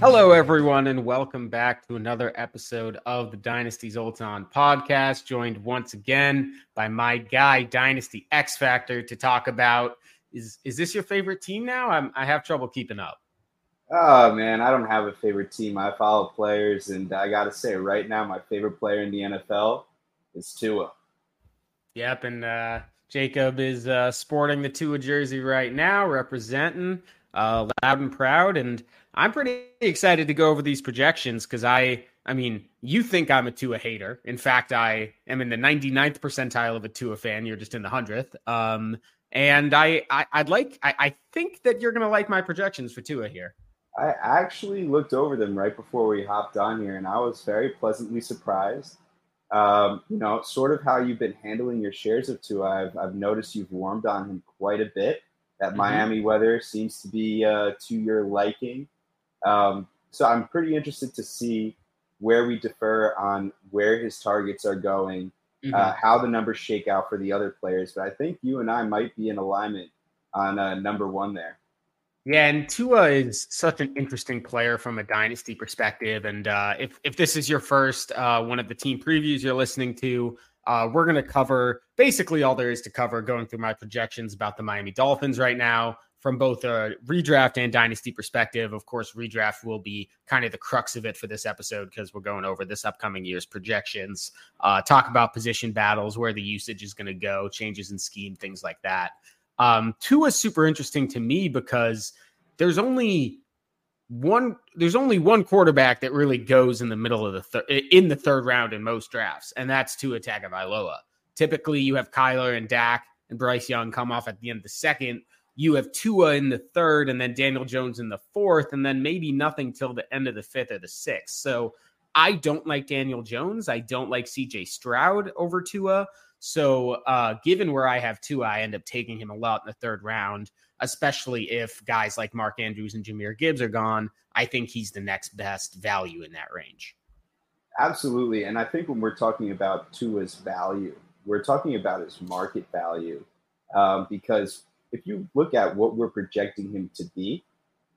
Hello, everyone, and welcome back to another episode of the Dynasty Zoltan podcast. Joined once again by my guy, Dynasty X Factor, to talk about is is this your favorite team now? I'm, I have trouble keeping up. Oh man, I don't have a favorite team. I follow players, and I got to say, right now, my favorite player in the NFL is Tua. Yep, and uh, Jacob is uh, sporting the Tua jersey right now, representing uh, loud and proud. And I'm pretty excited to go over these projections because I, I mean, you think I'm a Tua hater. In fact, I am in the 99th percentile of a Tua fan. You're just in the hundredth. Um, and I, I would like, I, I think that you're gonna like my projections for Tua here. I actually looked over them right before we hopped on here, and I was very pleasantly surprised. Um, you know, sort of how you've been handling your shares of Tua. I've, I've noticed you've warmed on him quite a bit. That mm-hmm. Miami weather seems to be uh, to your liking. Um, so I'm pretty interested to see where we defer on where his targets are going, mm-hmm. uh, how the numbers shake out for the other players. But I think you and I might be in alignment on uh, number one there. Yeah, and Tua is such an interesting player from a dynasty perspective. And uh, if if this is your first uh, one of the team previews you're listening to, uh, we're going to cover basically all there is to cover, going through my projections about the Miami Dolphins right now from both a redraft and dynasty perspective. Of course, redraft will be kind of the crux of it for this episode because we're going over this upcoming year's projections, uh, talk about position battles, where the usage is going to go, changes in scheme, things like that. Um, Tua is super interesting to me because there's only one there's only one quarterback that really goes in the middle of the third in the third round in most drafts, and that's Tua Tagovailoa. Typically, you have Kyler and Dak and Bryce Young come off at the end of the second. You have Tua in the third, and then Daniel Jones in the fourth, and then maybe nothing till the end of the fifth or the sixth. So I don't like Daniel Jones. I don't like CJ Stroud over Tua. So, uh, given where I have Tua, I end up taking him a lot in the third round, especially if guys like Mark Andrews and Jahmyr Gibbs are gone. I think he's the next best value in that range. Absolutely. And I think when we're talking about Tua's value, we're talking about his market value. Um, because if you look at what we're projecting him to be,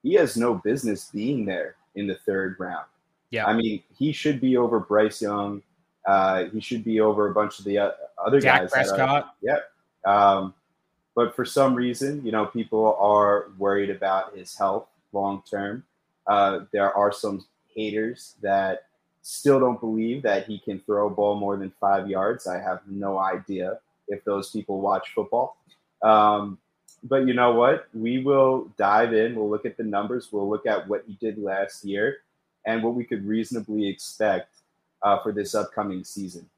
he has no business being there in the third round. Yeah. I mean, he should be over Bryce Young. Uh, he should be over a bunch of the uh, other Dak guys. Prescott. yep. Um, but for some reason, you know, people are worried about his health long term. Uh, there are some haters that still don't believe that he can throw a ball more than five yards. I have no idea if those people watch football. Um, but you know what? We will dive in. We'll look at the numbers. We'll look at what he did last year and what we could reasonably expect uh, for this upcoming season.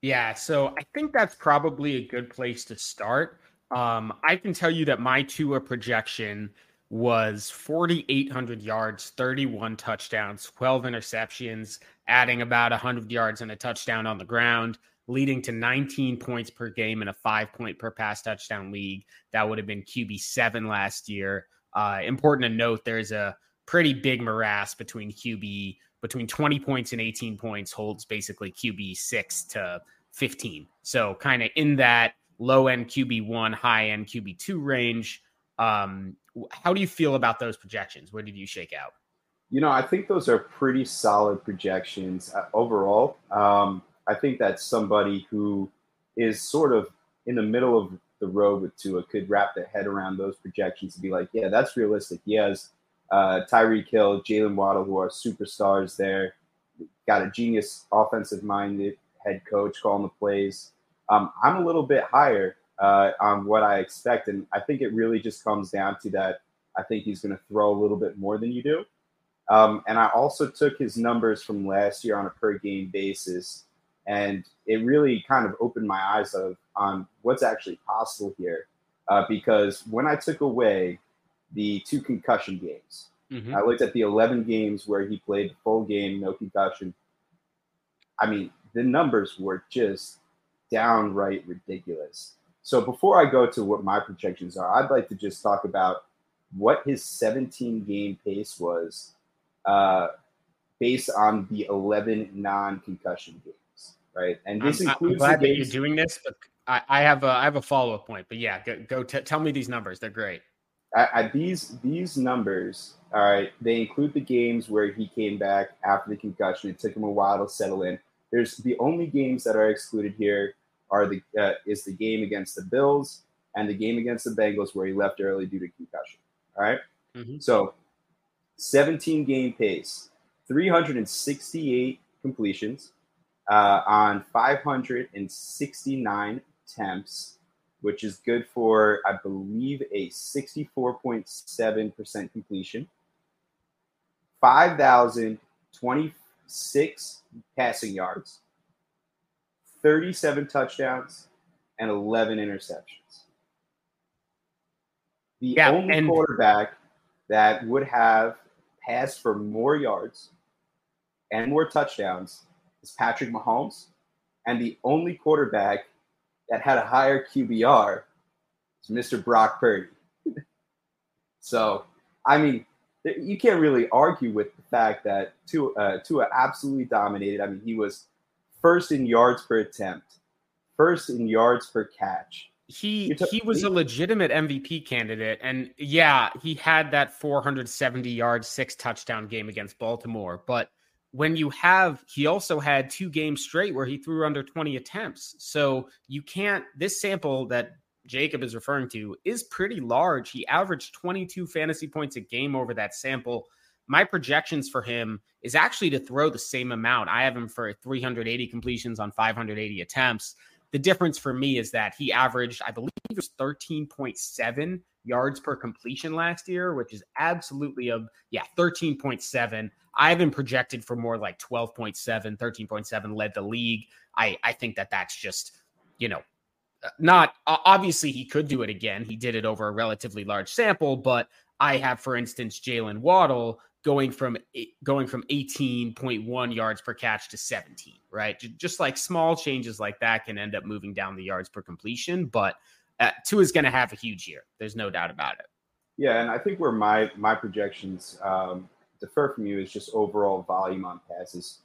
Yeah, so I think that's probably a good place to start. Um, I can tell you that my Tua projection was 4,800 yards, 31 touchdowns, 12 interceptions, adding about 100 yards and a touchdown on the ground, leading to 19 points per game in a five point per pass touchdown league. That would have been QB seven last year. Uh, important to note, there's a pretty big morass between QB between 20 points and 18 points holds basically QB 6 to 15. So kind of in that low end QB 1, high end QB 2 range. Um, how do you feel about those projections? Where did you shake out? You know, I think those are pretty solid projections uh, overall. Um, I think that somebody who is sort of in the middle of the road with Tua could wrap their head around those projections and be like, yeah, that's realistic. He has uh, Tyreek Hill, Jaylen Waddle, who are superstars there. Got a genius offensive minded head coach calling the plays. Um, I'm a little bit higher uh, on what I expect, and I think it really just comes down to that. I think he's going to throw a little bit more than you do. Um, and I also took his numbers from last year on a per game basis, and it really kind of opened my eyes of on what's actually possible here. Uh, because when I took away the two concussion games. Mm-hmm. I looked at the 11 games where he played the full game, no concussion. I mean, the numbers were just downright ridiculous. So before I go to what my projections are, I'd like to just talk about what his 17 game pace was uh, based on the 11 non concussion games, right? And this I'm, includes. I'm glad that you're doing this, but I, I have a I have a follow up point. But yeah, go, go t- tell me these numbers. They're great. I, I, these these numbers All right. They include the games where he came back after the concussion. It took him a while to settle in. There's the only games that are excluded here are the uh, is the game against the Bills and the game against the Bengals where he left early due to concussion. All right? mm-hmm. So 17 game pace, 368 completions uh, on 569 attempts, which is good for, I believe, a 64.7% completion. 5,026 passing yards, 37 touchdowns, and 11 interceptions. The yeah, only and- quarterback that would have passed for more yards and more touchdowns is Patrick Mahomes. And the only quarterback that had a higher QBR is Mr. Brock Purdy. so, I mean, you can't really argue with the fact that Tua, uh, Tua absolutely dominated. I mean, he was first in yards per attempt, first in yards per catch. He t- he was a legitimate MVP candidate, and yeah, he had that 470 yard, six touchdown game against Baltimore. But when you have, he also had two games straight where he threw under 20 attempts. So you can't. This sample that Jacob is referring to is pretty large. He averaged 22 fantasy points a game over that sample. My projections for him is actually to throw the same amount. I have him for 380 completions on 580 attempts. The difference for me is that he averaged, I believe, it was 13.7 yards per completion last year, which is absolutely a yeah, 13.7. I have been projected for more like 12.7, 13.7 led the league. I I think that that's just, you know, uh, not obviously he could do it again. He did it over a relatively large sample, but I have, for instance, Jaylen Waddle going from going from 18.1 yards per catch to 17, right? Just like small changes like that can end up moving down the yards per completion, but uh, Tua is going to have a huge year. There's no doubt about it. Yeah, and I think where my my projections um, from you is just overall volume on passes.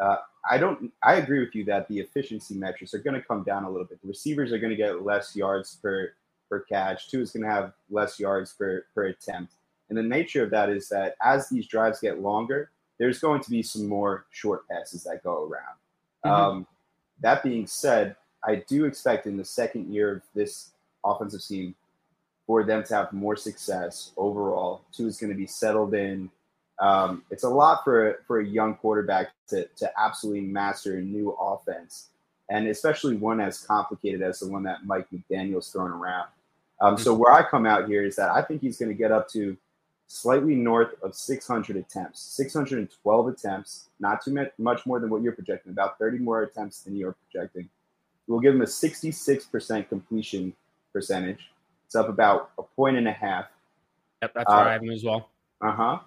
Uh, I don't. I agree with you that the efficiency metrics are going to come down a little bit. The receivers are going to get less yards per per catch. Tua is going to have less yards per per attempt. And the nature of that is that as these drives get longer, there's going to be some more short passes that go around. Mm-hmm. Um, that being said, I do expect in the second year of this offensive team for them to have more success overall. Tua is going to be settled in. Um, it's a lot for for a young quarterback to to absolutely master a new offense, and especially one as complicated as the one that Mike McDaniel's thrown around. Um, so mm-hmm. where I come out here is that I think he's going to get up to slightly north of 600 attempts, 612 attempts, not too much more than what you're projecting, about 30 more attempts than you're projecting. We'll give him a 66% completion percentage. It's up about a point and a half. Yep, that's uh, where I have him as well. Uh huh.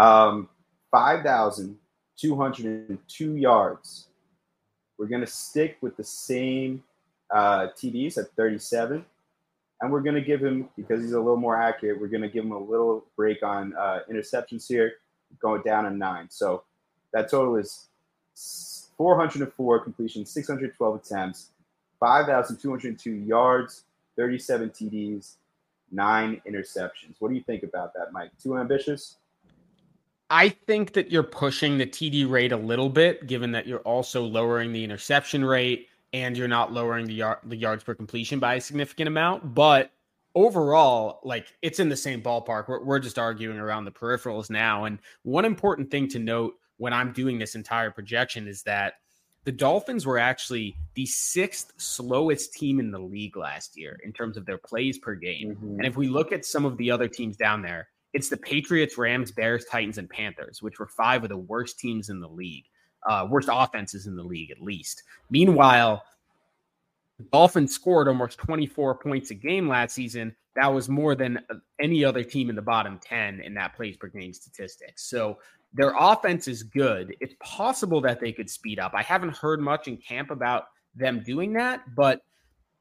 Um, 5,202 yards. We're going to stick with the same uh, TDs at 37 and we're going to give him because he's a little more accurate. We're going to give him a little break on uh, interceptions here, going down a nine. So that total is 404 completions, 612 attempts, 5,202 yards, 37 TDs, nine interceptions. What do you think about that, Mike? Too ambitious? I think that you're pushing the TD rate a little bit, given that you're also lowering the interception rate and you're not lowering the, yard, the yards per completion by a significant amount. But overall, like it's in the same ballpark. We're, we're just arguing around the peripherals now. And one important thing to note when I'm doing this entire projection is that the Dolphins were actually the sixth slowest team in the league last year in terms of their plays per game. Mm-hmm. And if we look at some of the other teams down there, it's the Patriots, Rams, Bears, Titans, and Panthers, which were five of the worst teams in the league uh, worst offenses in the league, at least. Meanwhile, the Dolphins scored almost 24 points a game last season. That was more than any other team in the bottom 10 in that plays per game statistics. So their offense is good. It's possible that they could speed up. I haven't heard much in camp about them doing that, but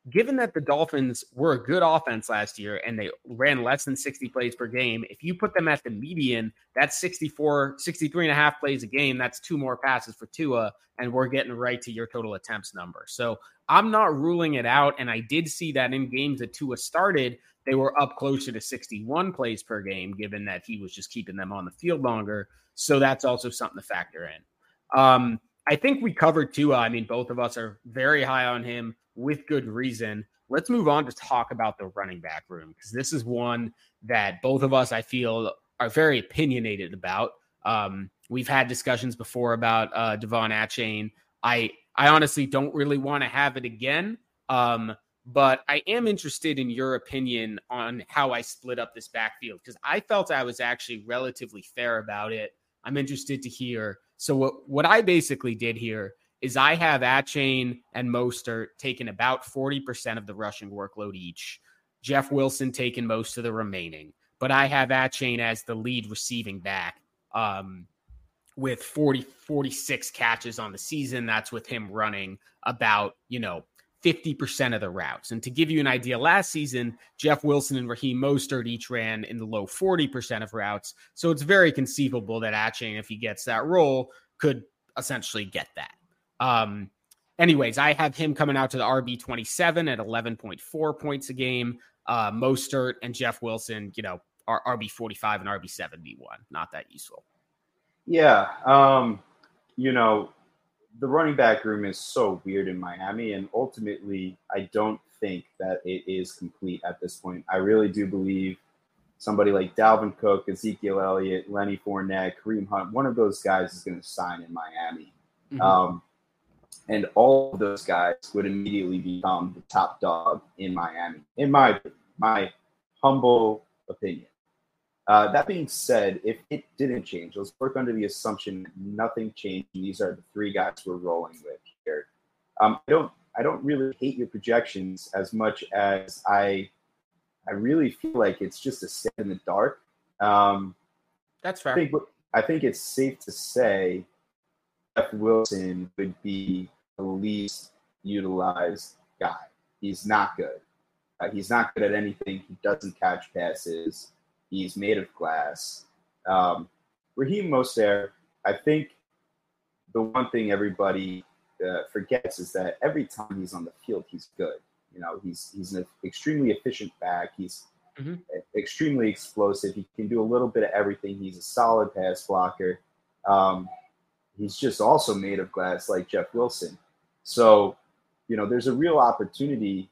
given that the Dolphins were a good offense last year and they ran less than 60 plays per game, if you put them at the median, that's 64, 63 and a half plays a game. That's two more passes for Tua, and we're getting right to your total attempts number. So I'm not ruling it out. And I did see that in games that Tua started, they were up closer to 61 plays per game, given that he was just keeping them on the field longer. So that's also something to factor in. Um, I think we covered Tua. I mean, both of us are very high on him with good reason. Let's move on to talk about the running back room because this is one that both of us, I feel, are very opinionated about. Um, we've had discussions before about uh, De'Von Achane. I I honestly don't really want to have it again, um, but I am interested in your opinion on how I split up this backfield because I felt I was actually relatively fair about it. I'm interested to hear. So what what I basically did here is I have Achane and Mostert taking about 40% of the rushing workload each. Jeff Wilson taking most of the remaining. But I have Achane as the lead receiving back um, with 40, 46 catches on the season. That's with him running about, you know, 50% of the routes. And to give you an idea, last season, Jeff Wilson and Raheem Mostert each ran in the low 40% of routes. So it's very conceivable that Achane, if he gets that role, could essentially get that. Um, anyways, I have him coming out to the RB 27 at 11.4 points a game. Uh, Mostert and Jeff Wilson, you know, are RB 45 and RB 71. Not that useful. Yeah. Um, you know, the running back room is so weird in Miami, and ultimately, I don't think that it is complete at this point. I really do believe somebody like Dalvin Cook, Ezekiel Elliott, Lenny Fournette, Kareem Hunt, one of those guys is going to sign in Miami. Mm-hmm. Um, and all of those guys would immediately become the top dog in Miami, in my my humble opinion. Uh, that being said, if it didn't change, let's work under the assumption nothing changed. And these are the three guys we're rolling with here. Um, I don't I don't really hate your projections as much as I I really feel like it's just a step in the dark. Um, That's fair. I think, I think it's safe to say Jeff Wilson would be least utilized guy. He's not good. Uh, he's not good at anything. He doesn't catch passes. He's made of glass. Um, Raheem Mostert, I think the one thing everybody uh, forgets is that every time he's on the field, he's good. You know, he's he's an extremely efficient back. He's mm-hmm. extremely explosive. He can do a little bit of everything. He's a solid pass blocker. Um, he's just also made of glass, like Jeff Wilson. So, you know, there's a real opportunity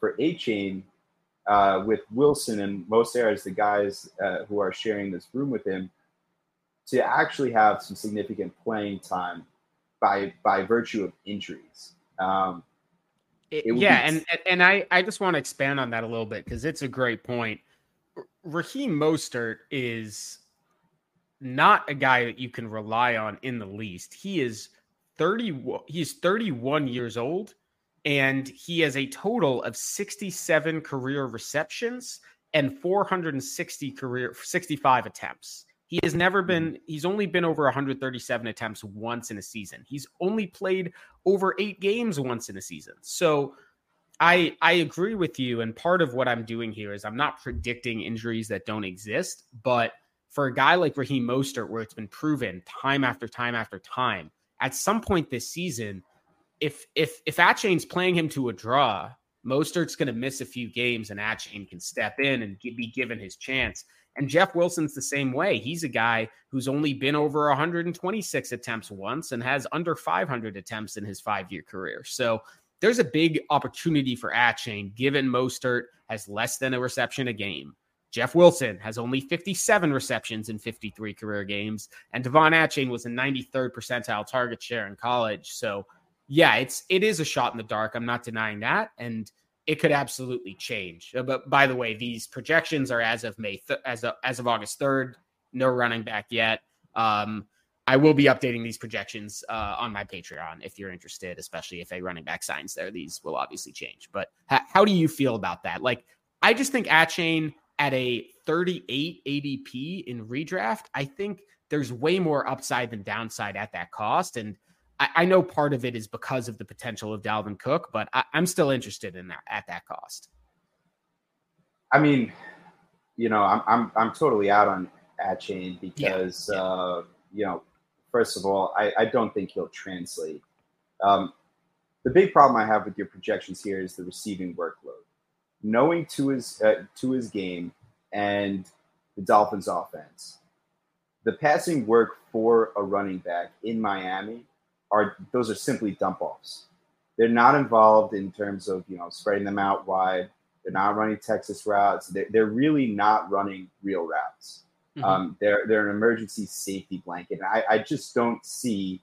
for Achane uh, with Wilson and Mostert as the guys uh, who are sharing this room with him to actually have some significant playing time by by virtue of injuries. Um, yeah, be- and and I I just want to expand on that a little bit because it's a great point. Raheem Mostert is not a guy that you can rely on in the least. He is 30 he's 31 years old and he has a total of 67 career receptions and 460 career 65 attempts. He has never hmm. been he's only been over 137 attempts once in a season. He's only played over 8 games once in a season. So I I agree with you and part of what I'm doing here is I'm not predicting injuries that don't exist, but for a guy like Raheem Mostert where it's been proven time after time after time at some point this season, if if if Achane's playing him to a draw, Mostert's going to miss a few games, and Achane can step in and be given his chance. And Jeff Wilson's the same way. He's a guy who's only been over 126 attempts once and has under 500 attempts in his five year career. So there's a big opportunity for Achane, given Mostert has less than a reception a game. Jeff Wilson has only 57 receptions in 53 career games, and De'Von Achane was a 93rd percentile target share in college. So, yeah, it's it is a shot in the dark. I'm not denying that, and it could absolutely change. Uh, but by the way, these projections are as of May th- as of, as of August 3rd. No running back yet. Um, I will be updating these projections uh, on my Patreon if you're interested, especially if a running back signs there. These will obviously change. But ha- how do you feel about that? Like, I just think Achane at a 38 ADP in redraft, I think there's way more upside than downside at that cost. And I, I, know part of it is because of the potential of Dalvin Cook, but I, am still interested in that at that cost. I mean, you know, I'm I'm I'm totally out on Achane because yeah. uh, you know, first of all, I, I don't think he'll translate. Um, the big problem I have with your projections here is the receiving workload. Knowing to his uh, to his game and the Dolphins' offense, the passing work for a running back in Miami are those are simply dump offs. They're not involved in terms of you know spreading them out wide. They're not running Texas routes. They're, they're really not running real routes. Mm-hmm. Um, they're they're an emergency safety blanket. And I, I just don't see,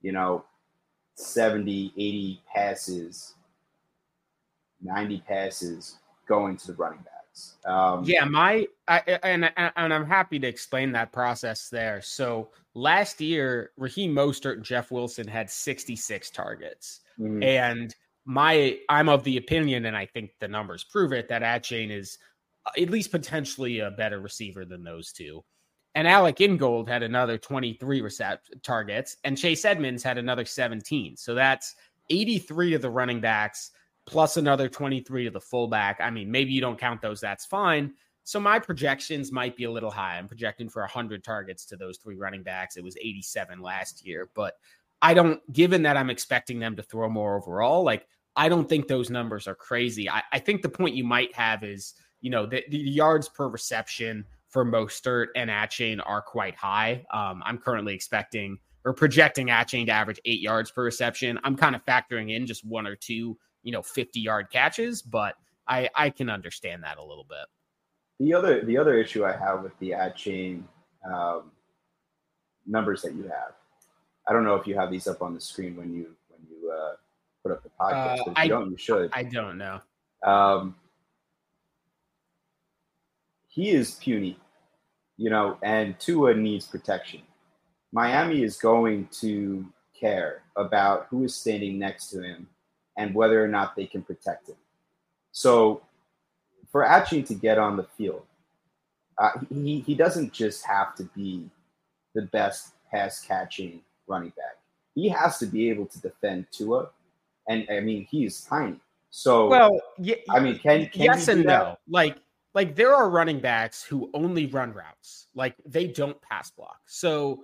you know, 70, 80 passes, 90 passes going to the running backs. Um, yeah, my I, and and I'm happy to explain that process there. So last year, Raheem Mostert and Jeff Wilson had 66 targets, mm-hmm. and my I'm of the opinion, and I think the numbers prove it, that Achane is uh, at least potentially a better receiver than those two. And Alec Ingold had another 23 recept targets, and Chase Edmonds had another 17. So that's 83 of the running backs plus another 23 to the fullback. I mean, maybe you don't count those, that's fine. So my projections might be a little high. I'm projecting for 100 targets to those three running backs. It was 87 last year, but I don't, given that I'm expecting them to throw more overall, like I don't think those numbers are crazy. I, I think the point you might have is, you know, the, the yards per reception for Mostert and Achane are quite high. Um, I'm currently expecting or projecting Achane to average eight yards per reception. I'm kind of factoring in just one or two, you know, 50 yard catches, but I, I can understand that a little bit. The other the other issue I have with the Achane um, numbers that you have, I don't know if you have these up on the screen when you when you uh, put up the podcast. Uh, I don't. You should. I don't know. Um, he is puny, you know, and Tua needs protection. Miami is going to care about who is standing next to him and whether or not they can protect him. So, for Achane to get on the field, uh, he he doesn't just have to be the best pass catching running back. He has to be able to defend Tua and I mean he's tiny. So well, yeah, I mean, can, can yes and no. Like like there are running backs who only run routes, like they don't pass block. So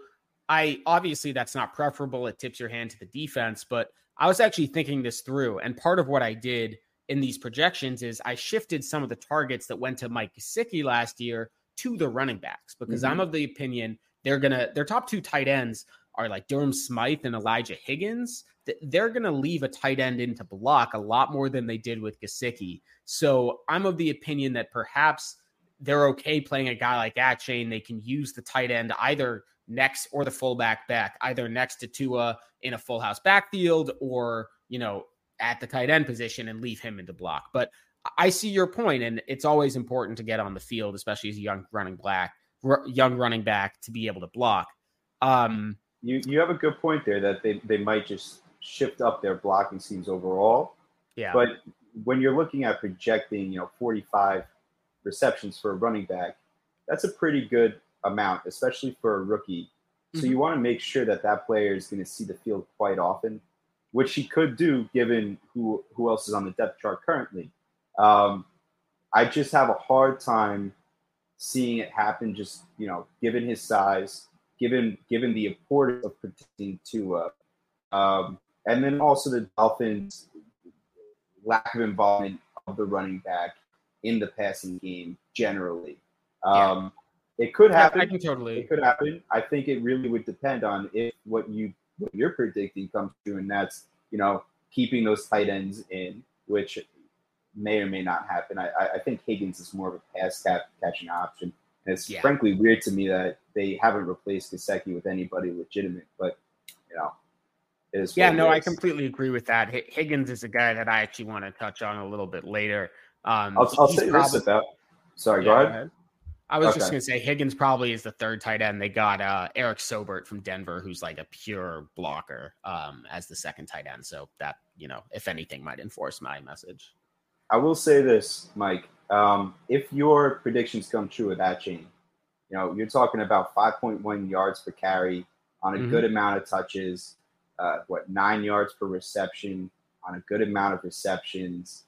I obviously that's not preferable. It tips your hand to the defense, but I was actually thinking this through, and part of what I did in these projections is I shifted some of the targets that went to Mike Gesicki last year to the running backs because mm-hmm. I'm of the opinion they're gonna their top two tight ends are like Durham Smythe and Elijah Higgins they're going to leave a tight end into block a lot more than they did with Gesicki. So I'm of the opinion that perhaps they're okay playing a guy like Achane. They can use the tight end either next or the fullback back, either next to Tua in a full house backfield or, you know, at the tight end position and leave him in into block. But I see your point, and it's always important to get on the field, especially as a young running black, young running back, to be able to block. Um, you you have a good point there that they, they might just shift up their blocking schemes overall. Yeah. But when you're looking at projecting, you know, 45 receptions for a running back, that's a pretty good amount, especially for a rookie. So mm-hmm. you want to make sure that that player is going to see the field quite often, which he could do given who who else is on the depth chart currently. Um, I just have a hard time seeing it happen. Just you know, given his size, given given the importance of protecting Tua, um, and then also the Dolphins' lack of involvement of the running back in the passing game generally. Um, yeah. It could happen. I can totally. It could happen. I think it really would depend on if what you what you're predicting comes true, and that's you know keeping those tight ends in, which may or may not happen. I, I think Higgins is more of a pass cap catching option. And it's yeah. frankly weird to me that they haven't replaced Gesicki with anybody legitimate. But you know, is yeah, no, I completely agree with that. Higgins is a guy that I actually want to touch on a little bit later. Um, I'll, I'll say probably, this about. Sorry, yeah, go, ahead. go ahead. I was okay. just going to say Higgins probably is the third tight end. They got uh, Eric Saubert from Denver, who's like a pure blocker, um, as the second tight end. So that you know, if anything, might enforce my message. I will say this, Mike. Um, if your predictions come true with Achane, you know, you're talking about 5.1 yards per carry on a mm-hmm. good amount of touches uh, what nine yards per reception on a good amount of receptions.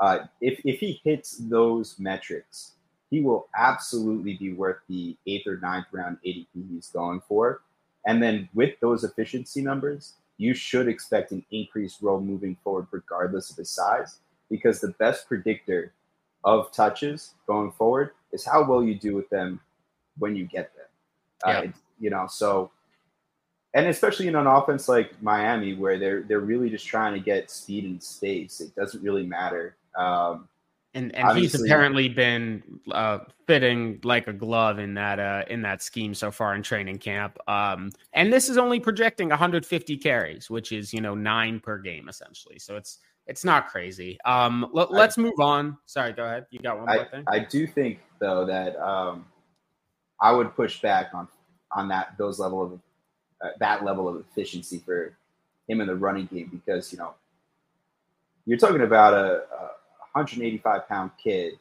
Uh, if if he hits those metrics, he will absolutely be worth the eighth or ninth round ADP he's going for. And then with those efficiency numbers, you should expect an increased role moving forward, regardless of his size, because the best predictor of touches going forward is how well you do with them when you get them. Uh, yeah. Uh, you know, so and especially in an offense like Miami, where they're they're really just trying to get speed and space. It doesn't really matter. Um, and and he's apparently been uh, fitting like a glove in that uh, in that scheme so far in training camp. Um, and this is only projecting 150 carries, which is you know nine per game essentially. So it's it's not crazy. Um, let, us move on. Sorry, go ahead. You got one more I, thing. I do think though that um, I would push back on on that those level of uh, that level of efficiency for him in the running game because you know you're talking about a, a 185 pound kid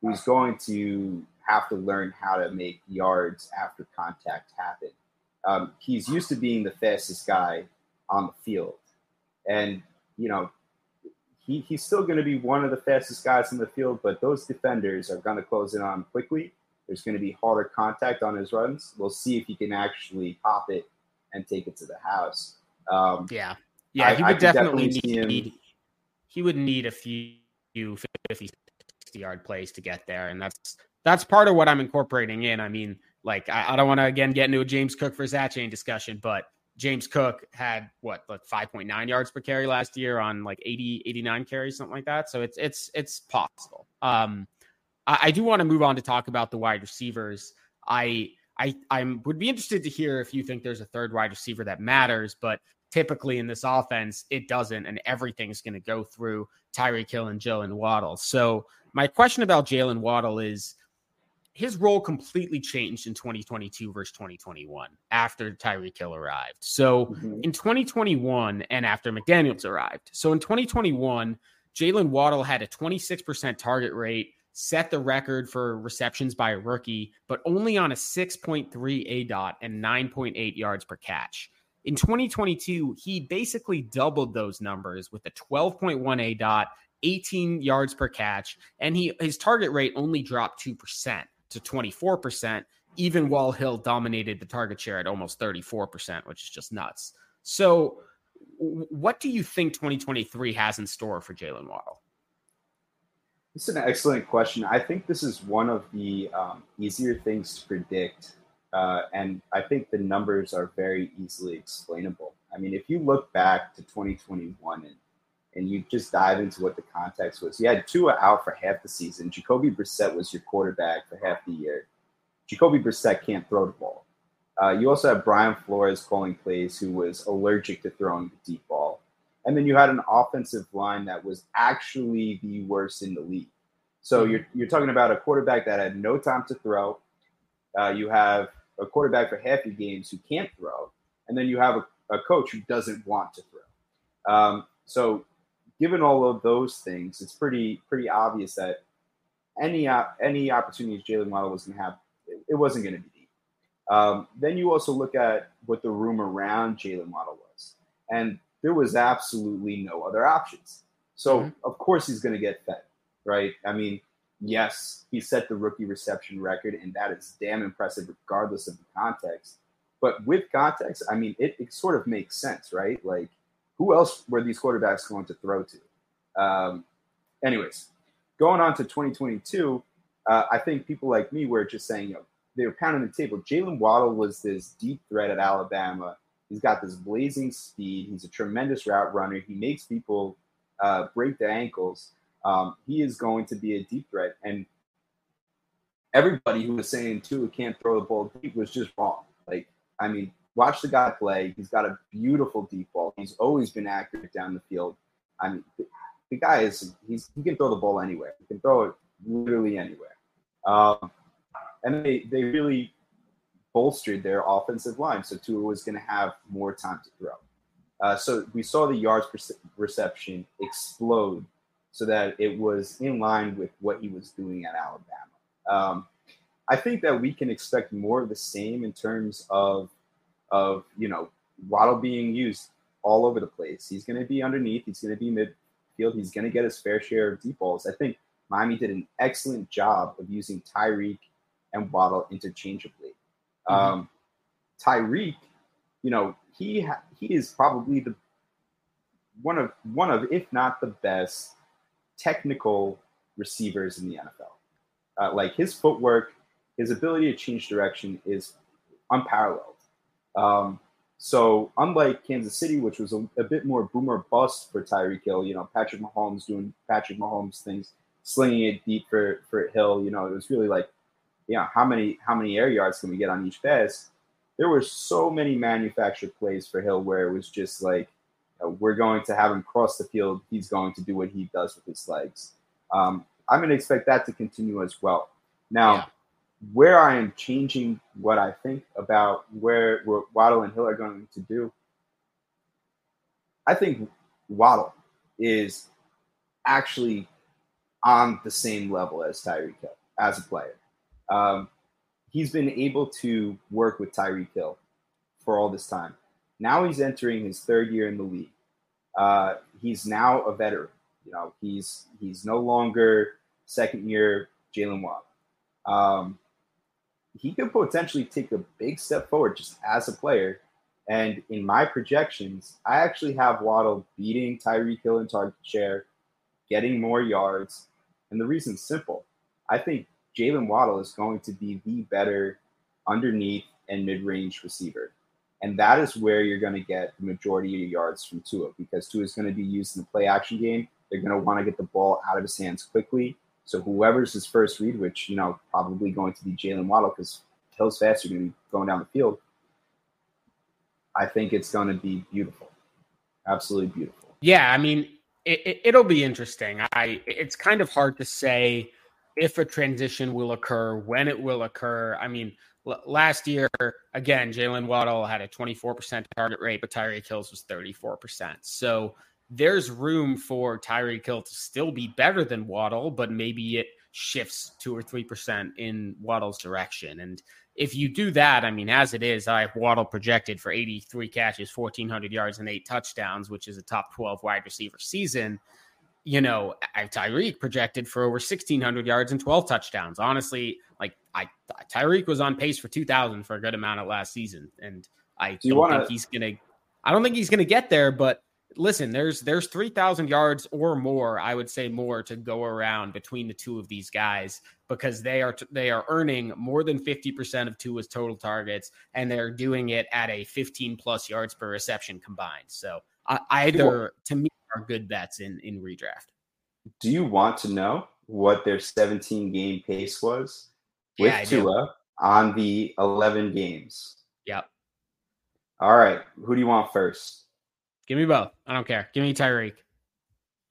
who's going to have to learn how to make yards after contact happen. Um, he's used to being the fastest guy on the field. And, you know, he, he's still going to be one of the fastest guys in the field, but those defenders are going to close in on him quickly. There's going to be harder contact on his runs. We'll see if he can actually pop it and take it to the house. Um, yeah. Yeah, he would definitely, definitely need, he would need a few few 50, 60 yard plays to get there. And that's that's part of what I'm incorporating in. I mean, like I, I don't want to again get into a James Cook for Zatchain discussion, but James Cook had what like 5.9 yards per carry last year on like 80, 89 carries, something like that. So it's it's it's possible. Um I, I do want to move on to talk about the wide receivers. I I I would be interested to hear if you think there's a third wide receiver that matters, but typically in this offense, it doesn't, and everything's going to go through Tyreek Hill and Jaylen Waddle. So my question about Jaylen Waddle is his role completely changed in 2022 versus 2021 after Tyreek Hill arrived. So mm-hmm. in 2021 and after McDaniels arrived. So in 2021, Jaylen Waddle had a 26% target rate, set the record for receptions by a rookie, but only on a 6.3 aDOT and 9.8 yards per catch. In 2022, he basically doubled those numbers with a 12.1 aDOT, 18 yards per catch, and he his target rate only dropped 2% to 24%, even while Hill dominated the target share at almost 34%, which is just nuts. So, what do you think 2023 has in store for Jaylen Waddle? This is an excellent question. I think this is one of the um, easier things to predict uh, and I think the numbers are very easily explainable. I mean, if you look back to 2021 and, and you just dive into what the context was, you had Tua out for half the season. Jacoby Brissett was your quarterback for half the year. Jacoby Brissett can't throw the ball. Uh, you also have Brian Flores calling plays, who was allergic to throwing the deep ball. And then you had an offensive line that was actually the worst in the league. So mm-hmm. you're, you're talking about a quarterback that had no time to throw. Uh, you have a quarterback for half your games who can't throw, and then you have a, a coach who doesn't want to throw. Um, so, given all of those things, it's pretty pretty obvious that any any opportunities Jaylen Waddle was going to have, it, it wasn't going to be deep. Um, then you also look at what the room around Jaylen Waddle was, and there was absolutely no other options. So mm-hmm. of course he's going to get fed, right? I mean, yes, he set the rookie reception record, and that is damn impressive, regardless of the context. But with context, I mean, it, it sort of makes sense, right? Like, who else were these quarterbacks going to throw to? Um, anyways, going on to 2022, uh, I think people like me were just saying, you know, they were pounding the table. Jaylen Waddle was this deep threat at Alabama. He's got this blazing speed. He's a tremendous route runner. He makes people uh, break their ankles um, he is going to be a deep threat. And everybody who was saying Tua can't throw the ball deep was just wrong. Like, I mean, watch the guy play. He's got a beautiful deep ball. He's always been accurate down the field. I mean, the, guy is he's he can throw the ball anywhere. He can throw it literally anywhere. Um, and they they really bolstered their offensive line, so Tua was going to have more time to throw. Uh, so we saw the yards per reception explode so that it was in line with what he was doing at Alabama. Um, I think that we can expect more of the same in terms of of you know Waddle being used all over the place. He's going to be underneath. He's going to be midfield. He's going to get his fair share of deep balls. I think Miami did an excellent job of using Tyreek and Waddle interchangeably. Mm-hmm. Um, Tyreek, you know, he ha- he is probably the one of one of if not the best technical receivers in the NFL. Uh, like his footwork, his ability to change direction is unparalleled. Um, so unlike Kansas City, which was a, a, bit more boomer bust for Tyreek Hill, you know, Patrick Mahomes doing Patrick Mahomes things, slinging it deep for for Hill. You know, it was really like, yeah, how many how many air yards can we get on each pass? There were so many manufactured plays for Hill where it was just like, you know, we're going to have him cross the field. He's going to do what he does with his legs. Um, I'm going to expect that to continue as well. Now, yeah. where I am changing what I think about where, where Waddle and Hill are going to do, I think Waddle is actually on the same level as Tyreek Hill as a player. Um, he's been able to work with Tyreek Hill for all this time. Now he's entering his third year in the league. Uh, he's now a veteran. You know, he's he's no longer second year Jalen Watt. Um, he could potentially take a big step forward just as a player. And in my projections, I actually have Waddle beating Tyreek Hill in target share, getting more yards. And the reason's simple. I think Jaylen Waddle is going to be the better underneath and mid range receiver. And that is where you're going to get the majority of your yards from Tua because Tua is going to be used in the play action game. They're going to want to get the ball out of his hands quickly. So whoever's his first read, which you know probably going to be Jaylen Waddle because Hill's faster going to be going down the field. I think it's going to be beautiful, absolutely beautiful. Yeah, I mean, it, will it, be interesting. I it's kind of hard to say if a transition will occur, when it will occur. I mean, l- last year again, Jaylen Waddle had a 24% target rate, but Tyreek Hill's was 34%. So there's room for Tyreek Hill to still be better than Waddle, but maybe it shifts two or three percent in Waddle's direction. And if you do that, I mean, as it is, I have Waddle projected for 83 catches, 1,400 yards, and eight touchdowns, which is a top 12 wide receiver season. You know, Tyreek projected for over 1,600 yards and 12 touchdowns. Honestly, like I Tyreek was on pace for 2,000 for a good amount of last season, and I do not wanna... think he's gonna. I don't think he's gonna get there, but listen, there's there's 3,000 yards or more, I would say more to go around between the two of these guys because they are they are earning more than 50% of Tua's total targets and they're doing it at a 15 plus yards per reception combined. So uh, either to me are good bets in in redraft. Do you want to know what their 17 game pace was with yeah, Tua on the 11 games? Yep. All right, who do you want first? Give me both. I don't care. Give me Tyreek.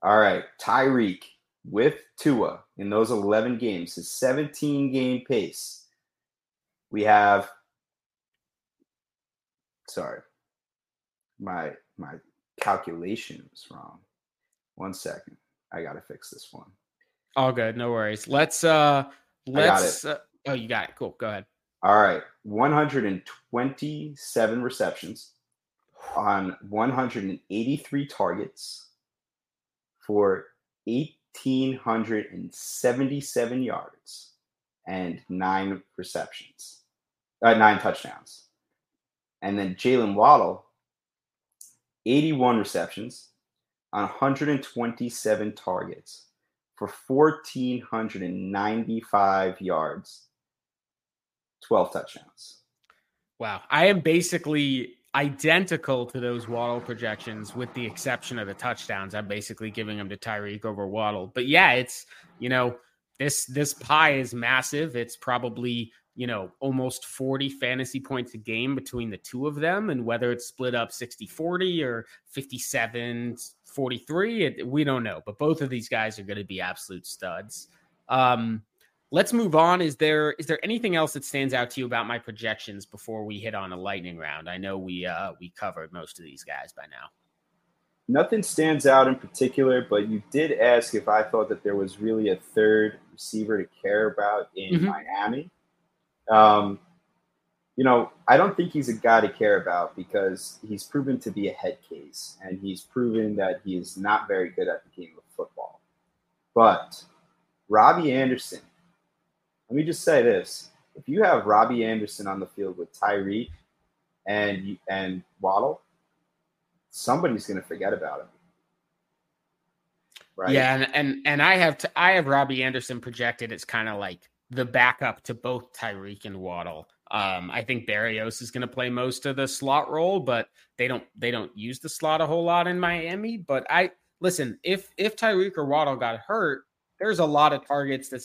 All right. Tyreek with Tua in those 11 games, his 17 game pace. We have, sorry, my my calculation was wrong. One second. I got to fix this one. All good. No worries. Let's, uh, let's, uh, oh, you got it. Cool. Go ahead. All right. 127 receptions on 183 targets for 1,877 yards and nine receptions, uh, nine touchdowns. And then Jaylen Waddle, 81 receptions on 127 targets for 1,495 yards, 12 touchdowns. Wow. I am basically identical to those Waddle projections, with the exception of the touchdowns. I'm basically giving them to Tyreek over Waddle. But yeah, it's you know this this pie is massive. It's probably you know almost 40 fantasy points a game between the two of them, and whether it's split up 60 40 or 57 43, it, we don't know. But both of these guys are going to be absolute studs. Um, Let's move on. Is there is there anything else that stands out to you about my projections before we hit on a lightning round? I know we uh, we covered most of these guys by now. Nothing stands out in particular, but you did ask if I thought that there was really a third receiver to care about in mm-hmm. Miami. Um, you know, I don't think he's a guy to care about because he's proven to be a head case and he's proven that he is not very good at the game of football. But Robbie Anderson, let me just say this. If you have Robbie Anderson on the field with Tyreek and and Waddle, somebody's going to forget about him. Right? Yeah, and and and I have to, I have Robbie Anderson projected It's kind of like the backup to both Tyreek and Waddle. Um, I think Berrios is going to play most of the slot role, but they don't they don't use the slot a whole lot in Miami. But I listen if if Tyreek or Waddle got hurt, there's a lot of targets that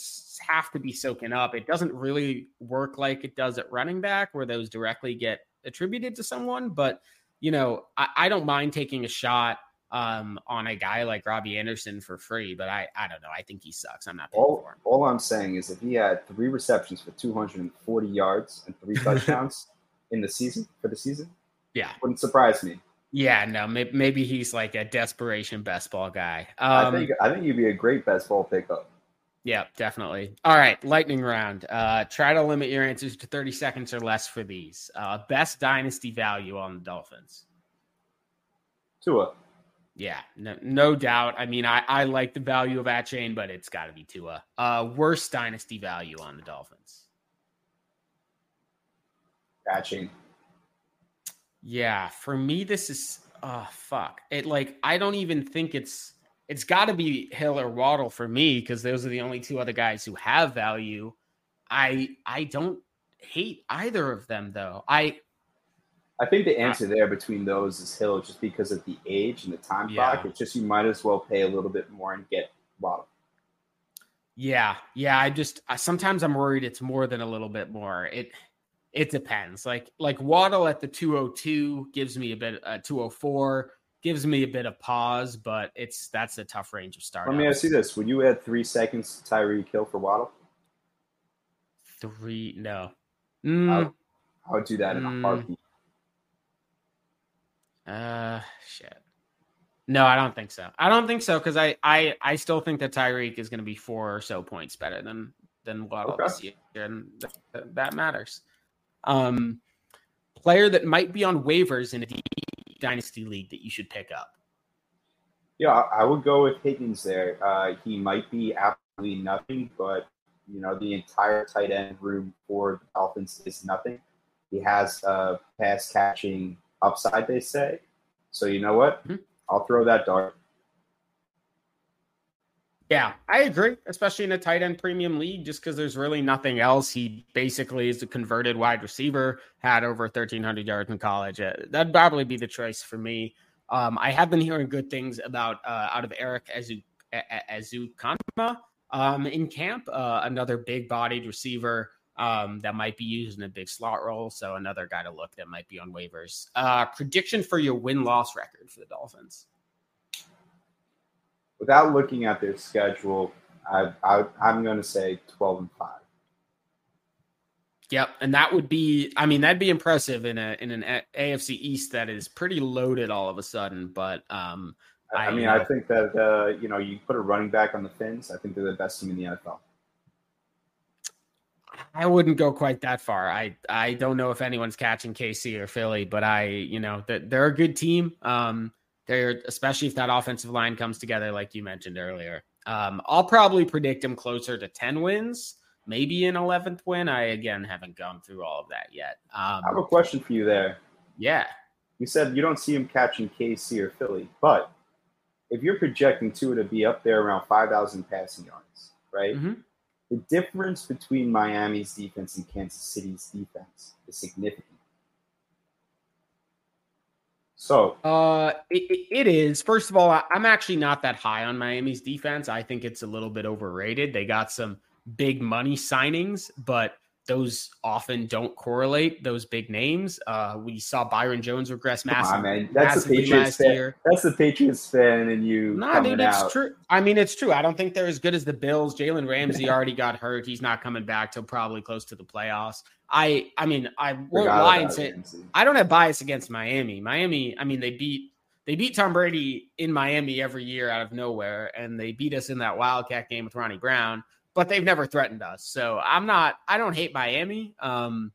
have to be soaking up. It doesn't really work like it does at running back, where those directly get attributed to someone. But you know, I, I don't mind taking a shot um, on a guy like Robbie Anderson for free, but I, I don't know. I think he sucks. I'm not all, for him. All I'm saying is if he had three receptions for 240 yards and three touchdowns in the season for the season, yeah, wouldn't surprise me. Yeah, no, maybe, maybe he's like a desperation best ball guy. Um, I think I think you'd be a great best ball pickup. Yeah, definitely. All right, lightning round. Uh, try to limit your answers to 30 seconds or less for these. Uh, best dynasty value on the Dolphins. Tua. Yeah, no, no doubt. I mean, I, I like the value of Achane, but it's got to be Tua. Uh, worst dynasty value on the Dolphins. Achane. Yeah, for me, this is oh fuck. It like I don't even think it's it's got to be Hill or Waddle for me because those are the only two other guys who have value. I I don't hate either of them though. I I think the answer there between those is Hill, just because of the age and the time yeah. clock. It's just you might as well pay a little bit more and get Waddle. Yeah, yeah. I just I, sometimes I'm worried it's more than a little bit more. It it depends. Like like Waddle at the 202 gives me a bit. Uh, 204 gives me a bit of pause, but it's that's a tough range of start. Let me ask you this: Would you add three seconds to Tyreek Hill for Waddle? Three? No. Mm. I, would, I, would, do that in mm. a heartbeat. Uh, shit. No, I don't think so. I don't think so because I, I I still think that Tyreek is going to be four or so points better than than Waddle okay. this year, and th- that matters. Um, player that might be on waivers in a dynasty league that you should pick up. Yeah, I would go with Higgins there. Uh, he might be absolutely nothing, but you know the entire tight end room for the Dolphins is nothing. He has a pass catching upside, they say. So you know what? Mm-hmm. I'll throw that dart. Yeah, I agree, especially in a tight end premium league, just because there's really nothing else. He basically is a converted wide receiver, had over 1,300 yards in college. Uh, that'd probably be the choice for me. Um, I have been hearing good things about uh, out of Erik Azu Ezukanma um, in camp, uh, another big bodied receiver um, that might be used in a big slot role. So another guy to look that might be on waivers. Uh, prediction for your win loss record for the Dolphins. Without looking at their schedule, I, I, I'm going to say 12 and 5. Yep, and that would be I mean that'd be impressive in a in an AFC East that is pretty loaded all of a sudden, but um I, I mean I think that uh you know you put a running back on the Fins, I think they're the best team in the NFL. I wouldn't go quite that far. I I don't know if anyone's catching KC or Philly, but I you know that they're a good team. Um, they're especially if that offensive line comes together, like you mentioned earlier. Um, I'll probably predict them closer to ten wins, maybe an eleventh win. I again haven't gone through all of that yet. Um, I have a question for you there. Yeah, you said you don't see him catching KC or Philly, but if you're projecting Tua to be up there around five thousand passing yards, right? Mm-hmm the difference between Miami's defense and Kansas City's defense is significant. So, uh, it, it is. First of all, I'm actually not that high on Miami's defense. I think it's a little bit overrated. They got some big money signings, but those often don't correlate those big names. Uh, we saw Byron Jones regress massively. man. That's the Patriots fan. Year. That's the Patriots fan, and you. Nah, dude, it's out. true. I mean, it's true. I don't think they're as good as the Bills. Jalen Ramsey already got hurt. He's not coming back till probably close to the playoffs. I, I mean, I won't lie and say I don't have bias against Miami. Miami, I mean, they beat they beat Tom Brady in Miami every year out of nowhere, and they beat us in that Wildcat game with Ronnie Brown but they've never threatened us. So I'm not, I don't hate Miami. Um,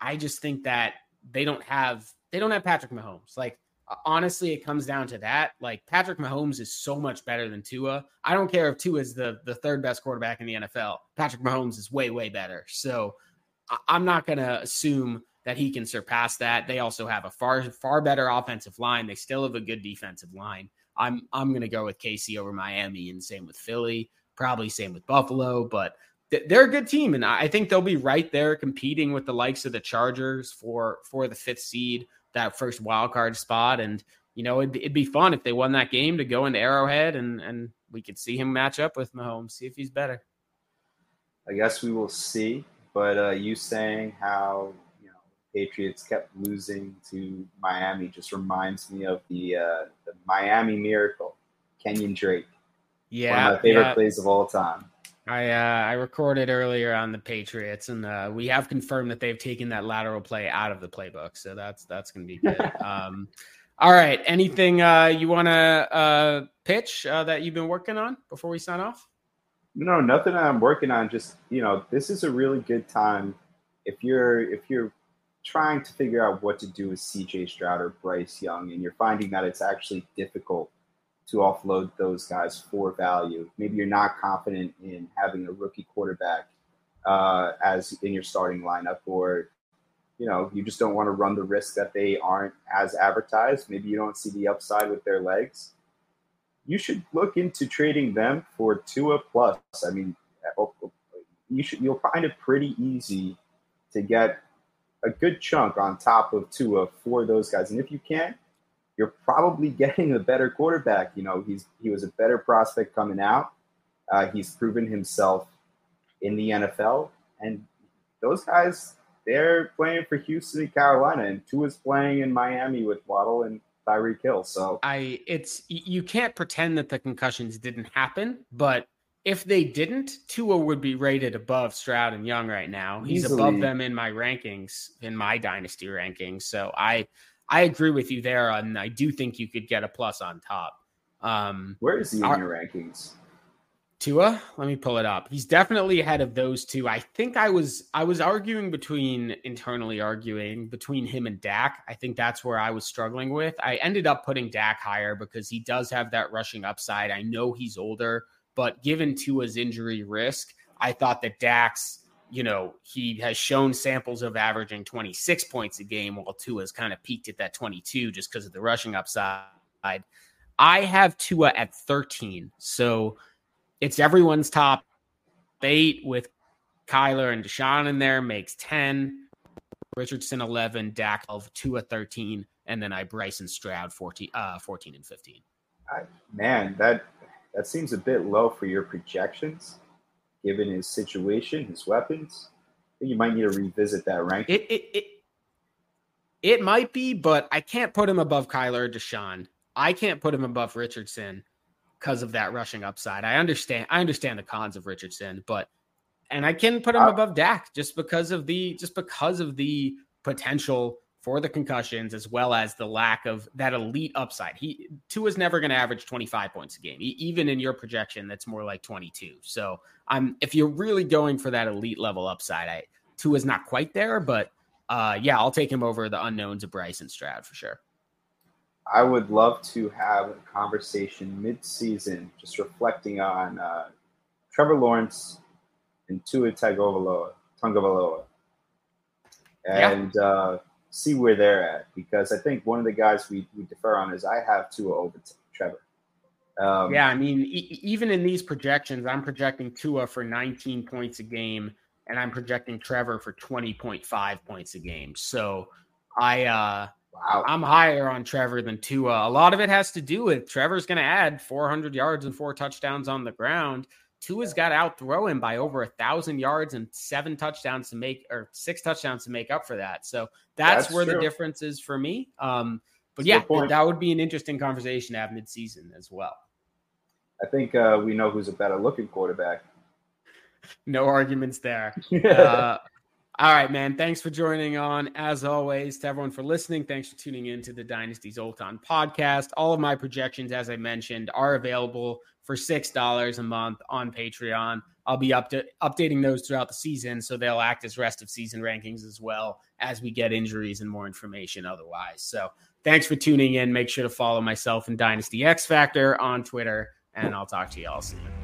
I just think that they don't have they don't have Patrick Mahomes. Like honestly, it comes down to that. Like Patrick Mahomes is so much better than Tua. I don't care if Tua is the the third best quarterback in the NFL. Patrick Mahomes is way way better. So I'm not going to assume that he can surpass that. They also have a far far better offensive line. They still have a good defensive line. I'm I'm going to go with KC over Miami and same with Philly, probably same with Buffalo, but they're a good team and I think they'll be right there competing with the likes of the Chargers for for the 5th seed, that first wild card spot and you know, it'd, it'd be fun if they won that game to go into Arrowhead and and we could see him match up with Mahomes, see if he's better. I guess we will see. But uh, you saying how you know Patriots kept losing to Miami just reminds me of the uh, the Miami Miracle, Kenyon Drake. Yeah, one of my favorite yeah. plays of all time. I uh, I recorded earlier on the Patriots, and uh, we have confirmed that they've taken that lateral play out of the playbook, so that's that's going to be good. um, all right, anything uh, you want to uh, pitch uh, that you've been working on before we sign off? No, nothing I'm working on. Just you know, this is a really good time if you're if you're trying to figure out what to do with CJ Stroud or Bryce Young, and you're finding that it's actually difficult to offload those guys for value. Maybe you're not confident in having a rookie quarterback uh, as in your starting lineup, or you know you just don't want to run the risk that they aren't as advertised. Maybe you don't see the upside with their legs. You should look into trading them for Tua plus. I mean, you should you'll find it pretty easy to get a good chunk on top of Tua for those guys. And if you can't, you're probably getting a better quarterback. You know, he's he was a better prospect coming out. Uh, he's proven himself in the NFL, and those guys they're playing for Houston and Carolina, and Tua's playing in Miami with Waddle and Tyreek Hill. So I, it's you can't pretend that the concussions didn't happen, but if they didn't, Tua would be rated above Stroud and Young right now. He's Easily. above them in my rankings, in my dynasty rankings. So I I agree with you there, and I do think you could get a plus on top. Um, Where is he in our, your rankings? Tua, let me pull it up. He's definitely ahead of those two. I think I was I was arguing between internally arguing between him and Dak. I think that's where I was struggling with. I ended up putting Dak higher because he does have that rushing upside. I know he's older but given Tua's injury risk, I thought that Dax, you know, he has shown samples of averaging 26 points a game while Tua has kind of peaked at that 22 just because of the rushing upside. I have Tua at 13. So it's everyone's top eight with Kyler and Deshaun in there makes 10. Richardson 11, Dak 12, Tua 13, and then I Bryson Stroud 14, uh, 14 and 15. I, man, that that seems a bit low for your projections, given his situation, his weapons. I think you might need to revisit that ranking. It it it, it might be, but I can't put him above Kyler or Deshaun. I can't put him above Richardson because of that rushing upside. I understand. I understand the cons of Richardson, but and I can put him uh, above Dak just because of the just because of the potential for the concussions as well as the lack of that elite upside. He Tua's never going to average 25 points a game. He, even in your projection that's more like 22. So, I'm if you're really going for that elite level upside, I Tua's not quite there, but uh yeah, I'll take him over the unknowns of Bryce and Stroud for sure. I would love to have a conversation mid-season just reflecting on uh, Trevor Lawrence and Tua Tagovailoa, Tagovailoa. And yeah. uh see where they're at because I think one of the guys we, we defer on is I have Tua over Trevor. Um, yeah, I mean, e- even in these projections, I'm projecting Tua for 19 points a game, and I'm projecting Trevor for 20.5 points a game. So I, uh, wow. I'm higher on Trevor than Tua. A lot of it has to do with Trevor's going to add 400 yards and four touchdowns on the ground. Tua's got to outthrow him by over a thousand yards and seven touchdowns to make or six touchdowns to make up for that. So that's, that's where true. the difference is for me. Um, but that's yeah, that would be an interesting conversation to have midseason as well. I think uh, we know who's a better looking quarterback. No arguments there. uh, All right, man. Thanks for joining on. As always, to everyone for listening, thanks for tuning in to the Dynasty Zoltan podcast. All of my projections, as I mentioned, are available for $6 a month on Patreon. I'll be up to, updating those throughout the season, so they'll act as rest of season rankings as well as we get injuries and more information otherwise. So thanks for tuning in. Make sure to follow myself and Dynasty X Factor on Twitter, and I'll talk to you all soon.